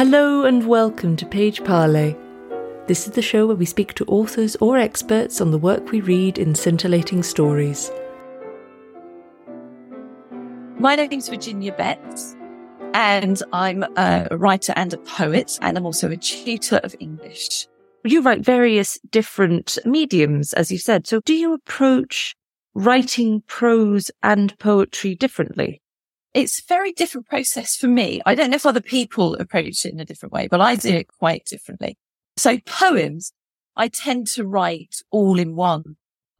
Hello and welcome to Page Parle. This is the show where we speak to authors or experts on the work we read in scintillating stories. My name is Virginia Betts, and I'm a writer and a poet, and I'm also a tutor of English. You write various different mediums, as you said. So do you approach writing prose and poetry differently? It's a very different process for me. I don't know if other people approach it in a different way, but I do it quite differently. So poems, I tend to write all in one.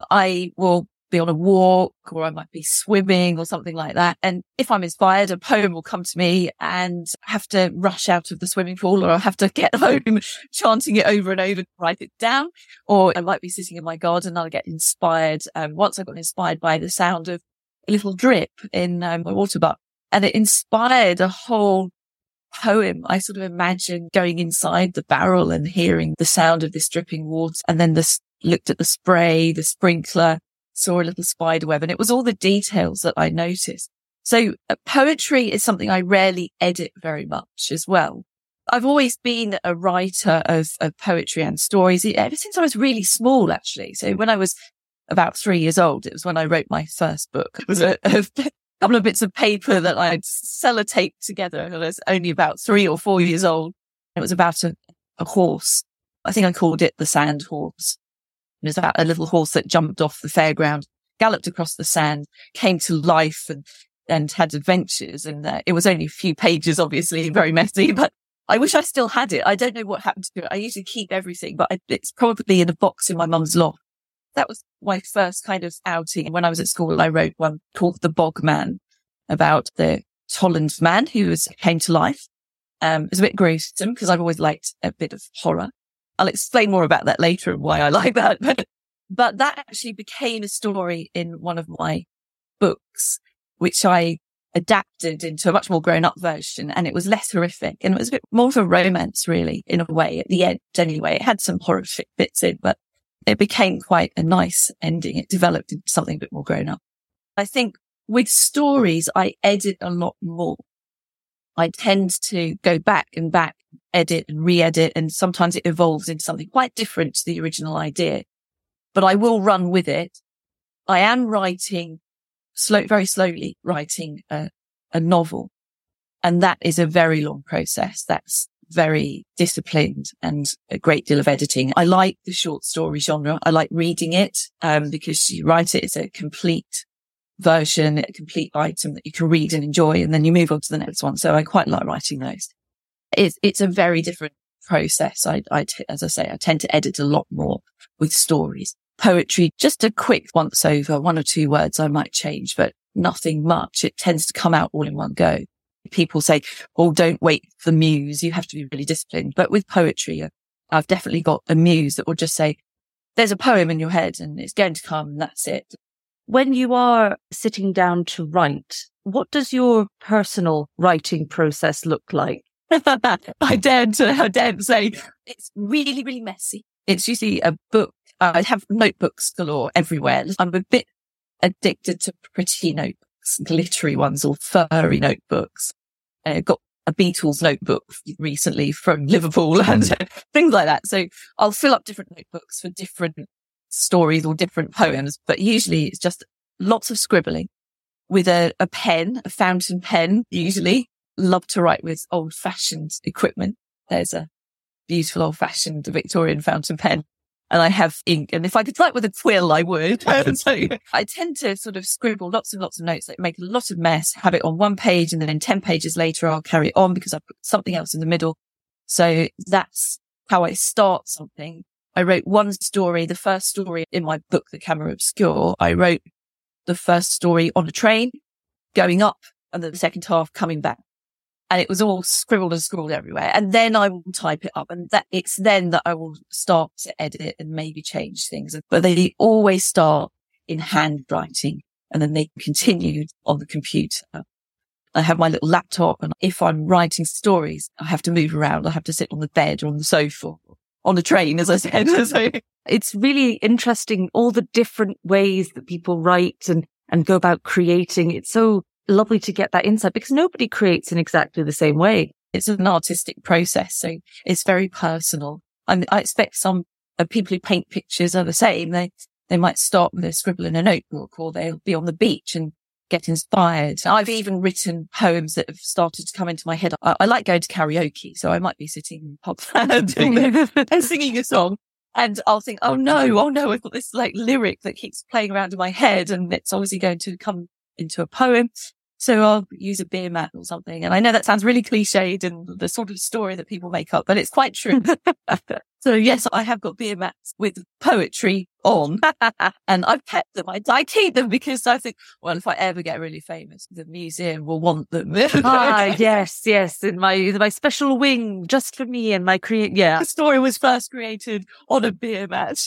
I will be on a walk or I might be swimming or something like that. And if I'm inspired, a poem will come to me and have to rush out of the swimming pool or I have to get home chanting it over and over to write it down. Or I might be sitting in my garden and I'll get inspired. Um, once I got inspired by the sound of a little drip in um, my water butt and it inspired a whole poem. I sort of imagined going inside the barrel and hearing the sound of this dripping water and then this looked at the spray, the sprinkler, saw a little spider web and it was all the details that I noticed. So uh, poetry is something I rarely edit very much as well. I've always been a writer of, of poetry and stories ever since I was really small, actually. So when I was about three years old. It was when I wrote my first book. It was a, a couple of bits of paper that I'd sellotaped together. I was only about three or four years old. It was about a, a horse. I think I called it the sand horse. It was about a little horse that jumped off the fairground, galloped across the sand, came to life and, and had adventures. And uh, it was only a few pages, obviously very messy, but I wish I still had it. I don't know what happened to it. I usually keep everything, but it's probably in a box in my mum's loft that was my first kind of outing. When I was at school, I wrote one called The Bog Man about the Tollund man who was, came to life. Um, it was a bit gruesome because I've always liked a bit of horror. I'll explain more about that later and why I like that. But, but that actually became a story in one of my books, which I adapted into a much more grown up version. And it was less horrific and it was a bit more of a romance, really, in a way at the end. Anyway, it had some horrific bits in, but it became quite a nice ending. It developed into something a bit more grown up. I think with stories, I edit a lot more. I tend to go back and back, edit and re-edit, and sometimes it evolves into something quite different to the original idea. But I will run with it. I am writing slow, very slowly writing a, a novel. And that is a very long process. That's very disciplined and a great deal of editing. I like the short story genre. I like reading it, um, because you write it, it's a complete version, a complete item that you can read and enjoy. And then you move on to the next one. So I quite like writing those. It's, it's a very different process. I, I t- as I say, I tend to edit a lot more with stories. Poetry, just a quick once over, one or two words I might change, but nothing much. It tends to come out all in one go people say, oh, don't wait for the muse. You have to be really disciplined. But with poetry, uh, I've definitely got a muse that will just say, there's a poem in your head and it's going to come and that's it. When you are sitting down to write, what does your personal writing process look like? I dare to, I dare to say it's really, really messy. It's usually a book. I have notebooks galore everywhere. I'm a bit addicted to pretty notebooks glittery ones or furry notebooks. Uh, got a Beatles notebook recently from Liverpool and things like that. So I'll fill up different notebooks for different stories or different poems, but usually it's just lots of scribbling with a, a pen, a fountain pen, usually. Love to write with old fashioned equipment. There's a beautiful old fashioned Victorian fountain pen and I have ink. And if I could write with a quill, I would. so I tend to sort of scribble lots and lots of notes, like make a lot of mess, have it on one page. And then 10 pages later, I'll carry it on because I put something else in the middle. So that's how I start something. I wrote one story, the first story in my book, The Camera Obscure. I wrote the first story on a train going up and the second half coming back and it was all scribbled and scrawled everywhere. And then I will type it up and that it's then that I will start to edit and maybe change things. But they always start in handwriting and then they continued on the computer. I have my little laptop and if I'm writing stories, I have to move around. I have to sit on the bed or on the sofa on the train, as I said. so it's really interesting all the different ways that people write and, and go about creating. It's so lovely to get that insight because nobody creates in exactly the same way. It's an artistic process. So it's very personal. I, I expect some uh, people who paint pictures are the same. They, they might start with a scribble in a notebook or they'll be on the beach and get inspired. I've even written poems that have started to come into my head. I, I like going to karaoke, so I might be sitting and singing a song. And I'll think, oh no, oh no, I've got this like lyric that keeps playing around in my head and it's obviously going to come into a poem. So I'll use a beer mat or something. And I know that sounds really cliched and the sort of story that people make up, but it's quite true. so yes, I have got beer mats with poetry on and I've kept them. I, I keep them because I think, well, if I ever get really famous, the museum will want them. ah, yes, yes. In my, my special wing just for me and my create. Yeah. The story was first created on a beer mat.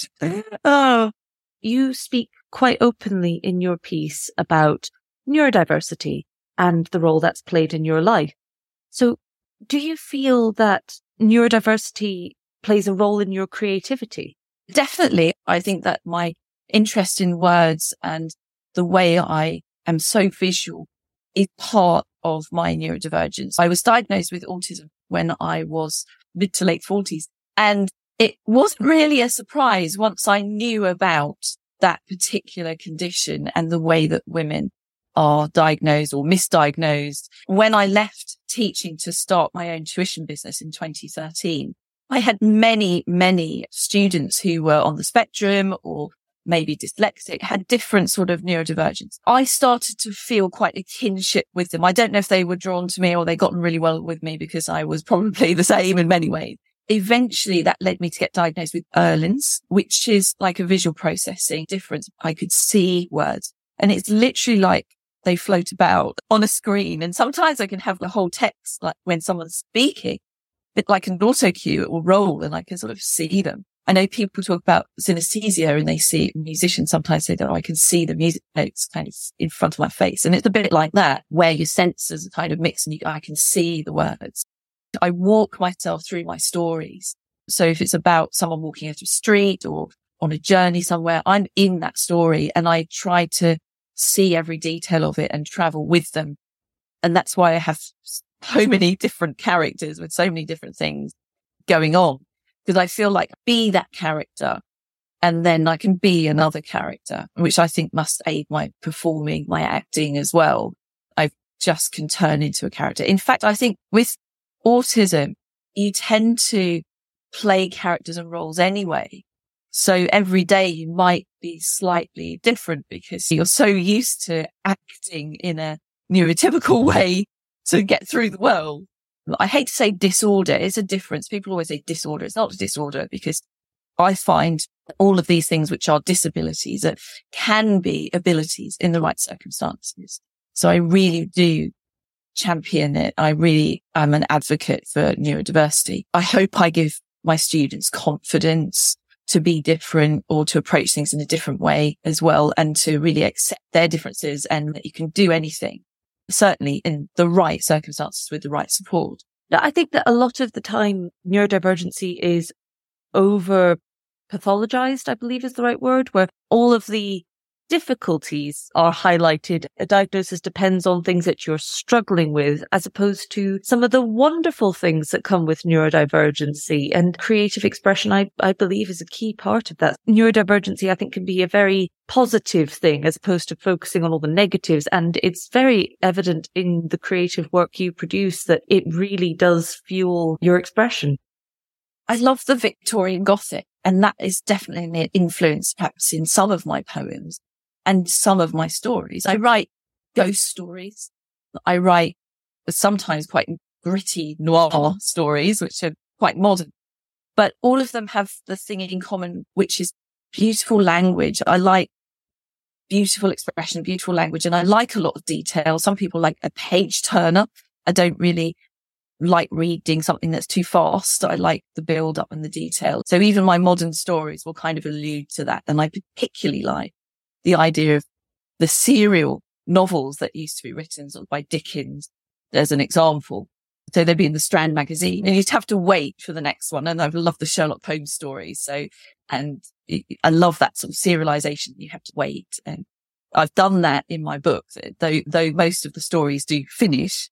oh, you speak quite openly in your piece about neurodiversity and the role that's played in your life. So do you feel that neurodiversity plays a role in your creativity? Definitely. I think that my interest in words and the way I am so visual is part of my neurodivergence. I was diagnosed with autism when I was mid to late forties and it wasn't really a surprise once I knew about that particular condition and the way that women are diagnosed or misdiagnosed. When I left teaching to start my own tuition business in 2013, I had many, many students who were on the spectrum or maybe dyslexic, had different sort of neurodivergence. I started to feel quite a kinship with them. I don't know if they were drawn to me or they got on really well with me because I was probably the same in many ways. Eventually that led me to get diagnosed with Irlen's, which is like a visual processing difference. I could see words and it's literally like they float about on a screen. And sometimes I can have the whole text, like when someone's speaking, but like an auto cue, it will roll and I can sort of see them. I know people talk about synesthesia and they see musicians sometimes say that oh, I can see the music notes kind of in front of my face. And it's a bit like that where your senses are kind of mixed and you, I can see the words. I walk myself through my stories. So if it's about someone walking out of street or on a journey somewhere, I'm in that story and I try to see every detail of it and travel with them. And that's why I have so hmm. many different characters with so many different things going on because I feel like be that character and then I can be another character, which I think must aid my performing, my acting as well. I just can turn into a character. In fact, I think with autism, you tend to play characters and roles anyway. So every day you might be slightly different because you're so used to acting in a neurotypical way to get through the world. I hate to say disorder. It's a difference. People always say disorder. It's not a disorder because I find all of these things, which are disabilities that can be abilities in the right circumstances. So I really do champion it. I really am an advocate for neurodiversity. I hope I give my students confidence to be different or to approach things in a different way as well and to really accept their differences and that you can do anything, certainly in the right circumstances with the right support. I think that a lot of the time neurodivergency is over pathologized, I believe is the right word, where all of the difficulties are highlighted. A diagnosis depends on things that you're struggling with, as opposed to some of the wonderful things that come with neurodivergency and creative expression. I, I believe is a key part of that. Neurodivergency, I think, can be a very positive thing as opposed to focusing on all the negatives. And it's very evident in the creative work you produce that it really does fuel your expression. I love the Victorian Gothic, and that is definitely an influence perhaps in some of my poems and some of my stories. I write ghost stories. I write sometimes quite gritty noir stories, which are quite modern, but all of them have the thing in common, which is beautiful language. I like beautiful expression, beautiful language, and I like a lot of detail. Some people like a page turner. I don't really like reading something that's too fast. I like the build up and the detail. So even my modern stories will kind of allude to that. And I particularly like the idea of the serial novels that used to be written sort of by Dickens as an example. So they'd be in the Strand magazine and you'd have to wait for the next one. And I love the Sherlock Holmes stories. So, and I love that sort of serialization. You have to wait. And I've done that in my book, though, though most of the stories do finish.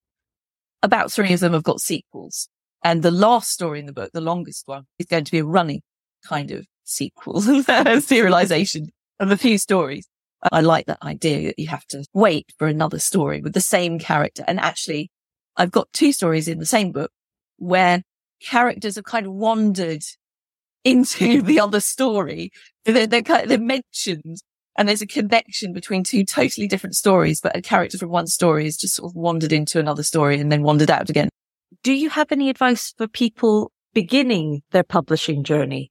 about three of them have got sequels. And the last story in the book, the longest one, is going to be a running kind of sequel, serialization of a few stories. I like that idea that you have to wait for another story with the same character. And actually, I've got two stories in the same book where characters have kind of wandered into the other story. They're, they're, they're mentioned and there's a connection between two totally different stories, but a character from one story has just sort of wandered into another story and then wandered out again. Do you have any advice for people beginning their publishing journey?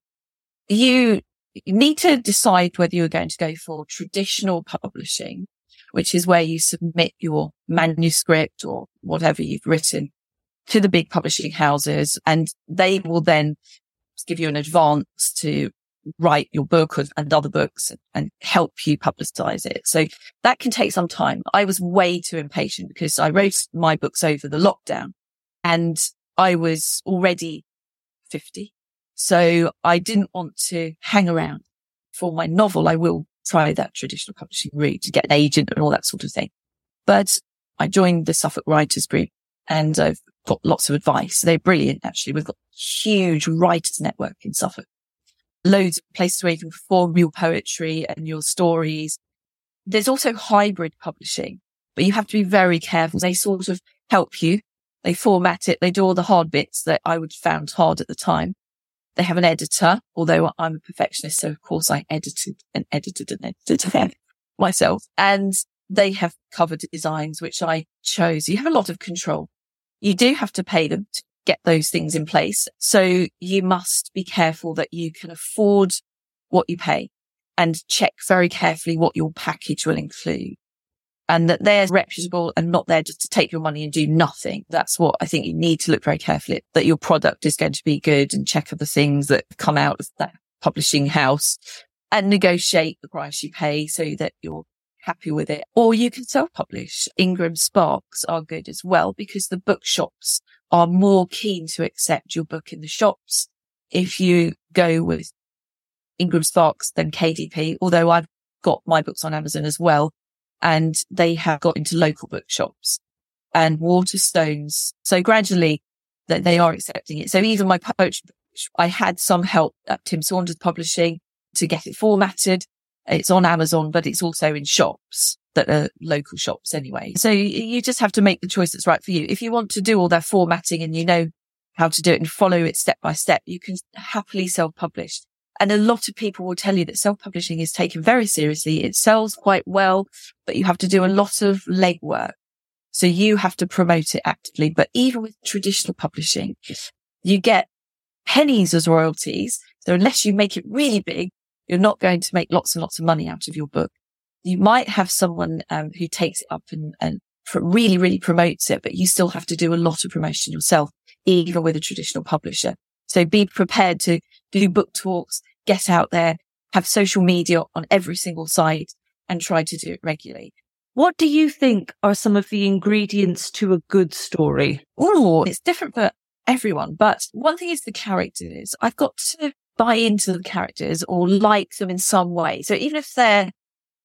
You need to decide whether you're going to go for traditional publishing, which is where you submit your manuscript or whatever you've written to the big publishing houses and they will then give you an advance to write your book and other books and help you publicize it. So that can take some time. I was way too impatient because I wrote my books over the lockdown and I was already 50. So I didn't want to hang around for my novel. I will try that traditional publishing route to get an agent and all that sort of thing. But I joined the Suffolk Writers Group and I've got lots of advice. They're brilliant, actually. We've got huge writers network in Suffolk loads of places where you can perform your poetry and your stories. There's also hybrid publishing, but you have to be very careful. They sort of help you. They format it. They do all the hard bits that I would found hard at the time. They have an editor, although I'm a perfectionist. So of course I edited and edited and edited myself and they have cover designs, which I chose. You have a lot of control. You do have to pay them to get those things in place. So you must be careful that you can afford what you pay and check very carefully what your package will include and that they're mm-hmm. reputable and not there just to take your money and do nothing. That's what I think you need to look very carefully at, that your product is going to be good and check other things that come out of that publishing house and negotiate the price you pay so that you're happy with it. Or you can self-publish. Ingram Sparks are good as well because the bookshops are more keen to accept your book in the shops if you go with Ingram Sparks than KDP, although I've got my books on Amazon as well. And they have got into local bookshops and Waterstones. So gradually that they are accepting it. So even my poetry, I had some help at Tim Saunders Publishing to get it formatted. It's on Amazon, but it's also in shops that are local shops anyway. So you just have to make the choice that's right for you. If you want to do all that formatting and you know how to do it and follow it step by step, you can happily self-publish. And a lot of people will tell you that self-publishing is taken very seriously. It sells quite well, but you have to do a lot of legwork. So you have to promote it actively. But even with traditional publishing, you get pennies as royalties. So unless you make it really big, you're not going to make lots and lots of money out of your book you might have someone um, who takes it up and, and really, really promotes it, but you still have to do a lot of promotion yourself, even with a traditional publisher. So be prepared to do book talks, get out there, have social media on every single site and try to do it regularly. What do you think are some of the ingredients to a good story? Oh, it's different for everyone, but one thing is the characters. I've got to buy into the characters or like them in some way. So even if they're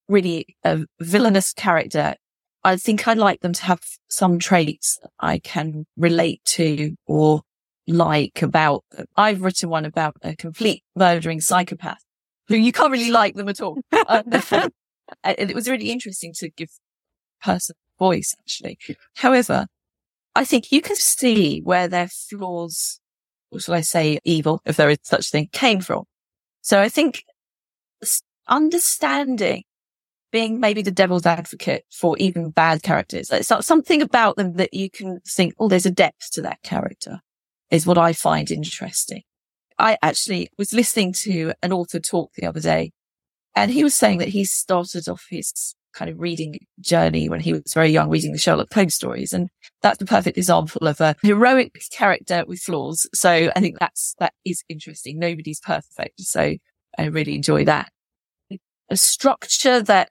really a villainous character, I think I'd like them to have some traits I can relate to or like about them. I've written one about a complete murdering psychopath who you can't really like them at all. Um, and it was really interesting to give person voice actually. However, I think you can see where their flaws, or shall I say evil, if there is such thing, came from. So I think understanding being maybe the devil's advocate for even bad characters. It's something about them that you can think, oh, there's a depth to that character is what I find interesting. I actually was listening to an author talk the other day and he was saying that he started off his kind of reading journey when he was very young, reading the Sherlock Holmes stories. And that's the perfect example of a heroic character with flaws. So I think that's, that is interesting. Nobody's perfect. So I really enjoy that a structure that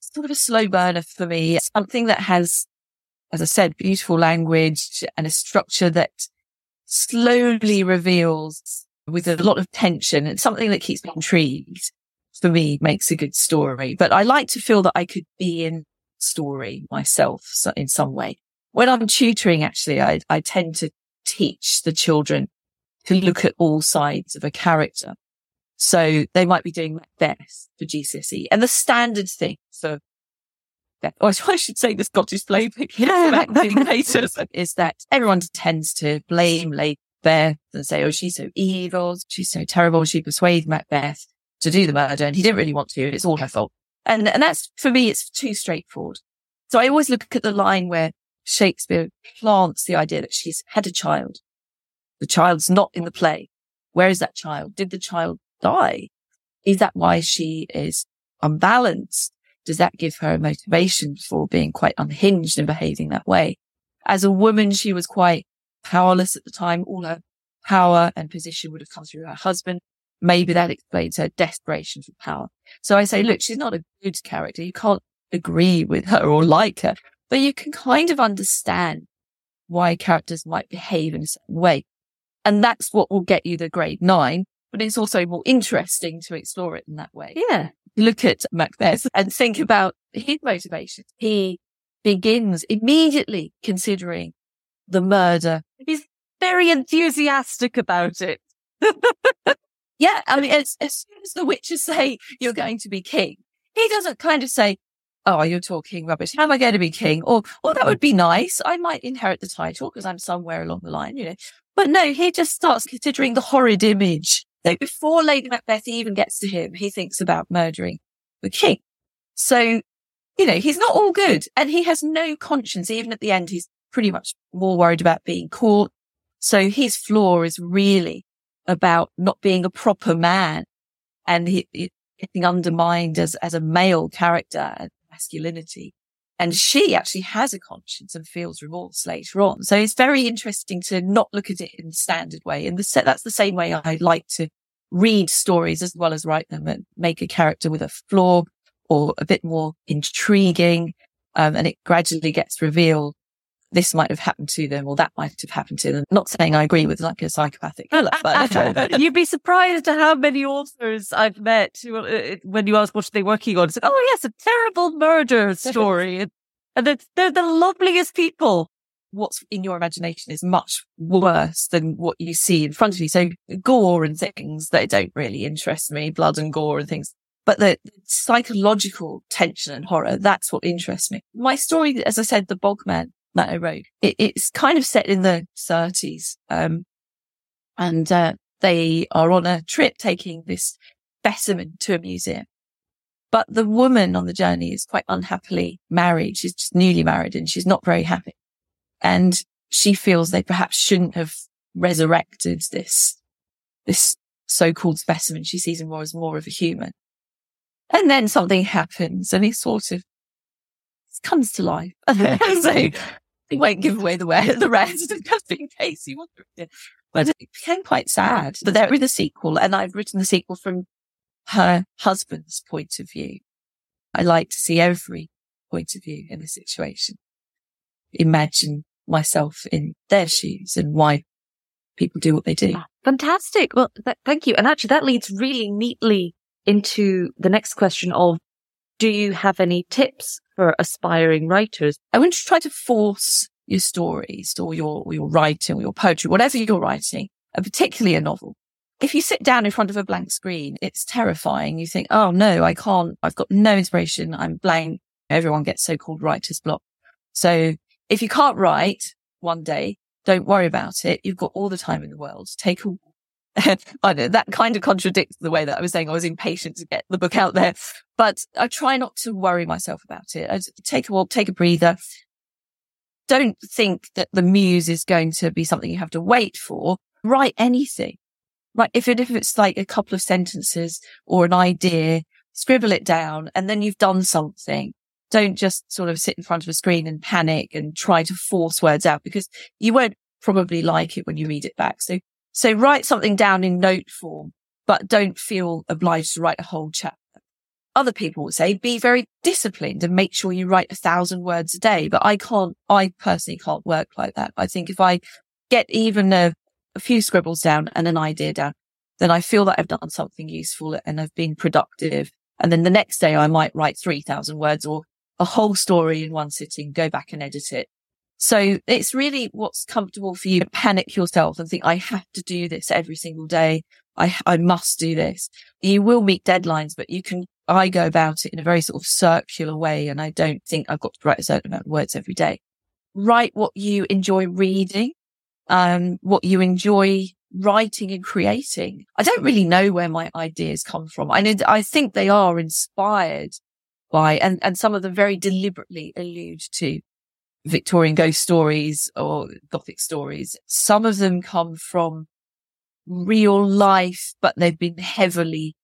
sort of a slow burner for me. Something that has, as I said, beautiful language and a structure that slowly reveals with a lot of tension and something that keeps me intrigued for me makes a good story. But I like to feel that I could be in story myself in some way. when I'm tutoring, actually, I, I tend to teach the children to look at all sides of a character. So they might be doing Macbeth for GCSE and the standard thing. So or oh, I should say the Scottish play yeah. is that everyone tends to blame Lady Macbeth and say, oh, she's so evil. She's so terrible. She persuaded Macbeth to do the murder and he didn't really want to. It's all her fault. And, and that's for me, it's too straightforward. So I always look at the line where Shakespeare plants the idea that she's had a child. The child's not in the play. Where is that child? Did the child die? Is that why she is unbalanced? Does that give her a motivation for being quite unhinged and behaving that way? As a woman, she was quite powerless at the time. All her power and position would have come through her husband. Maybe that explains her desperation for power. So I say, look, she's not a good character. You can't agree with her or like her, but you can kind of understand why characters might behave in a certain way. And that's what will get you the grade nine, but it's also more interesting to explore it in that way. Yeah. Look at Macbeth and think about his motivations. He begins immediately considering the murder. He's very enthusiastic about it. yeah. I mean, as, as soon as the witches say you're going to be king, he doesn't kind of say, Oh, you're talking rubbish. How am I going to be king? Or, well, that would be nice. I might inherit the title because I'm somewhere along the line, you know. But no, he just starts considering the horrid image. So before Lady Macbeth even gets to him, he thinks about murdering the king. So, you know, he's not all good and he has no conscience. Even at the end, he's pretty much more worried about being caught. So his flaw is really about not being a proper man and he, he getting undermined as, as a male character and masculinity. And she actually has a conscience and feels remorse later on. So it's very interesting to not look at it in the standard way. And the, that's the same way I like to read stories as well as write them and make a character with a flaw or a bit more intriguing. Um, and it gradually gets revealed this might have happened to them or that might have happened to them. Not saying I agree with like a psychopathic killer, but you'd be surprised at how many authors I've met uh, when you ask what are they working on. It's like, oh yes, a terrible murder story. and they're, they're the loveliest people. What's in your imagination is much worse than what you see in front of you. So gore and things that don't really interest me, blood and gore and things. But the psychological tension and horror, that's what interests me. My story, as I said, the Bogman, that I wrote. It, it's kind of set in the 30s. Um, and, uh, they are on a trip taking this specimen to a museum. But the woman on the journey is quite unhappily married. She's just newly married and she's not very happy. And she feels they perhaps shouldn't have resurrected this, this so-called specimen. She sees him more as more of a human. And then something happens and he sort of comes to life. so he won't give away the, way, the rest just in case you want to. But it became quite sad. But there is a sequel and I've written the sequel from her husband's point of view. I like to see every point of view in a situation. Imagine myself in their shoes and why people do what they do. Ah, fantastic. Well, th- thank you. And actually that leads really neatly into the next question of do you have any tips for aspiring writers? I to try to force your stories or your, or your writing or your poetry, whatever you're writing, and particularly a novel. If you sit down in front of a blank screen, it's terrifying. You think, Oh no, I can't. I've got no inspiration. I'm blank. Everyone gets so-called writer's block. So if you can't write one day, don't worry about it. You've got all the time in the world. Take a that kind of contradicts the way that I was saying I was impatient to get the book out there, but I try not to worry myself about it. I take a walk, take a breather. Don't think that the muse is going to be something you have to wait for. Write anything. Right. If it, if it's like a couple of sentences or an idea, scribble it down and then you've done something. Don't just sort of sit in front of a screen and panic and try to force words out because you won't probably like it when you read it back. So so write something down in note form, but don't feel obliged to write a whole chapter. Other people would say be very disciplined and make sure you write a thousand words a day. But I can't, I personally can't work like that. I think if I get even a, a few scribbles down and an idea down, then I feel that I've done something useful and I've been productive. And then the next day I might write 3000 words or a whole story in one sitting, go back and edit it. So it's really what's comfortable for you to panic yourself and think, I have to do this every single day. I, I must do this. You will meet deadlines, but you can, I go about it in a very sort of circular way. And I don't think I've got to write a certain amount of words every day. Write what you enjoy reading, um, what you enjoy writing and creating. I don't really know where my ideas come from. I know, I think they are inspired by, and, and some of them very deliberately allude to Victorian ghost stories or Gothic stories. Some of them come from real life, but they've been heavily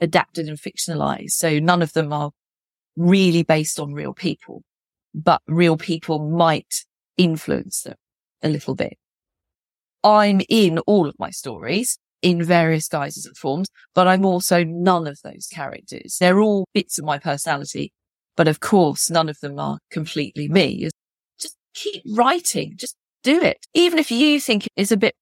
adapted and fictionalized. So none of them are really based on real people, but real people might influence them a little bit. I'm in all of my stories in various guises and forms, but I'm also none of those characters. They're all bits of my personality, but of course, none of them are completely me. Keep writing. Just do it. Even if you think it's a bit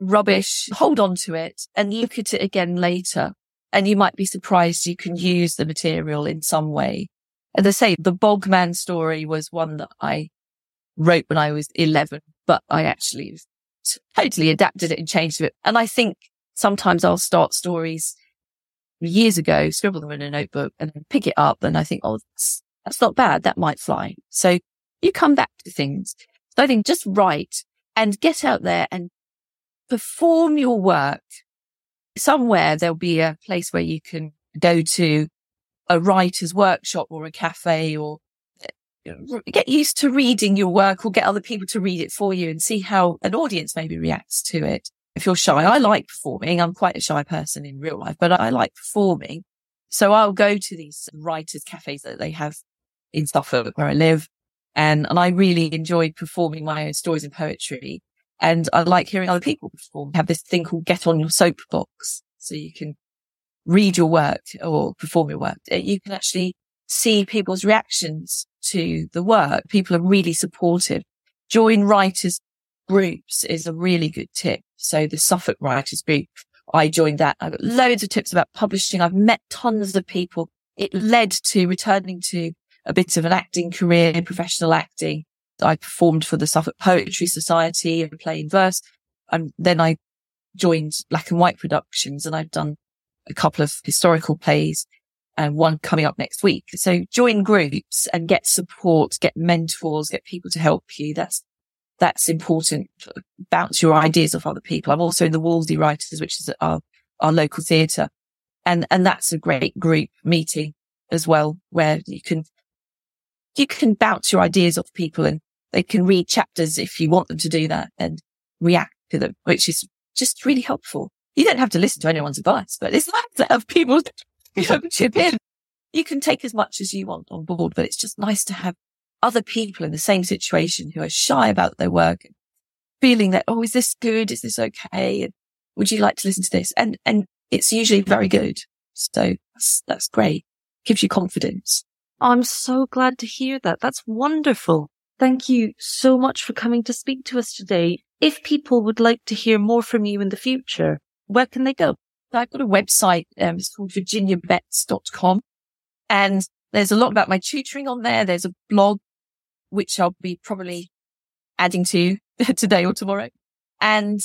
rubbish, hold on to it and look at it again later. And you might be surprised you can use the material in some way. As I say, the Bogman story was one that I wrote when I was 11, but I actually totally adapted it and changed it. And I think sometimes I'll start stories years ago, scribble them in a notebook and then pick it up. And I think, oh, that's, that's not bad. That might fly. So you come back to things. So I think just write and get out there and perform your work. Somewhere there'll be a place where you can go to a writer's workshop or a cafe or get used to reading your work or get other people to read it for you and see how an audience maybe reacts to it. If you're shy, I like performing. I'm quite a shy person in real life, but I like performing. So I'll go to these writers cafes that they have in Suffolk where I live. And, and I really enjoy performing my own stories and poetry. And I like hearing other people perform. We have this thing called get on your soapbox. So you can read your work or perform your work. You can actually see people's reactions to the work. People are really supportive. Join writers groups is a really good tip. So the Suffolk writers group, I joined that. I got loads of tips about publishing. I've met tons of people. It led to returning to a bit of an acting career, professional acting. I performed for the Suffolk Poetry Society and playing verse. And then I joined Black and White Productions and I've done a couple of historical plays and one coming up next week. So join groups and get support, get mentors, get people to help you. That's, that's important. Bounce your ideas off other people. I'm also in the Wolsey Writers, which is our, our local theatre. And, and that's a great group meeting as well, where you can, you can bounce your ideas off people and they can read chapters if you want them to do that and react to them, which is just really helpful. You don't have to listen to anyone's advice, but it's nice to have people chip in. You can take as much as you want on board, but it's just nice to have other people in the same situation who are shy about their work, feeling that, oh, is this good? Is this okay? And would you like to listen to this? And, and it's usually very good. So that's, that's great. Gives you confidence. I'm so glad to hear that. That's wonderful. Thank you so much for coming to speak to us today. If people would like to hear more from you in the future, where can they go? I've got a website. Um, it's called virginiabetts.com and there's a lot about my tutoring on there. There's a blog, which I'll be probably adding to today or tomorrow. And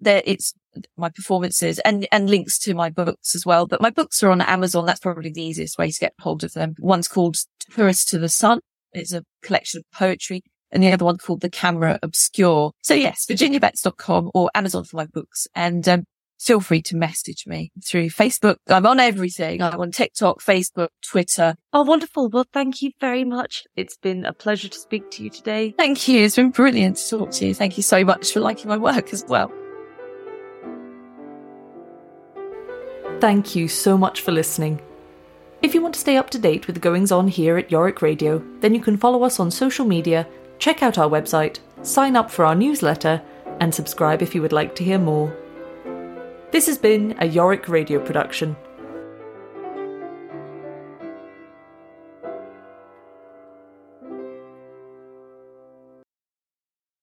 there it's my performances and, and links to my books as well. But my books are on Amazon. That's probably the easiest way to get hold of them. One's called Tourist to the Sun. It's a collection of poetry and the other one called The Camera Obscure. So yes, virginiabetts.com or Amazon for my books. And, um, feel free to message me through Facebook. I'm on everything. I'm on TikTok, Facebook, Twitter. Oh, wonderful. Well, thank you very much. It's been a pleasure to speak to you today. Thank you. It's been brilliant to talk to you. Thank you so much for liking my work as well. Thank you so much for listening. If you want to stay up to date with the goings on here at Yorick Radio, then you can follow us on social media, check out our website, sign up for our newsletter, and subscribe if you would like to hear more. This has been a Yorick Radio production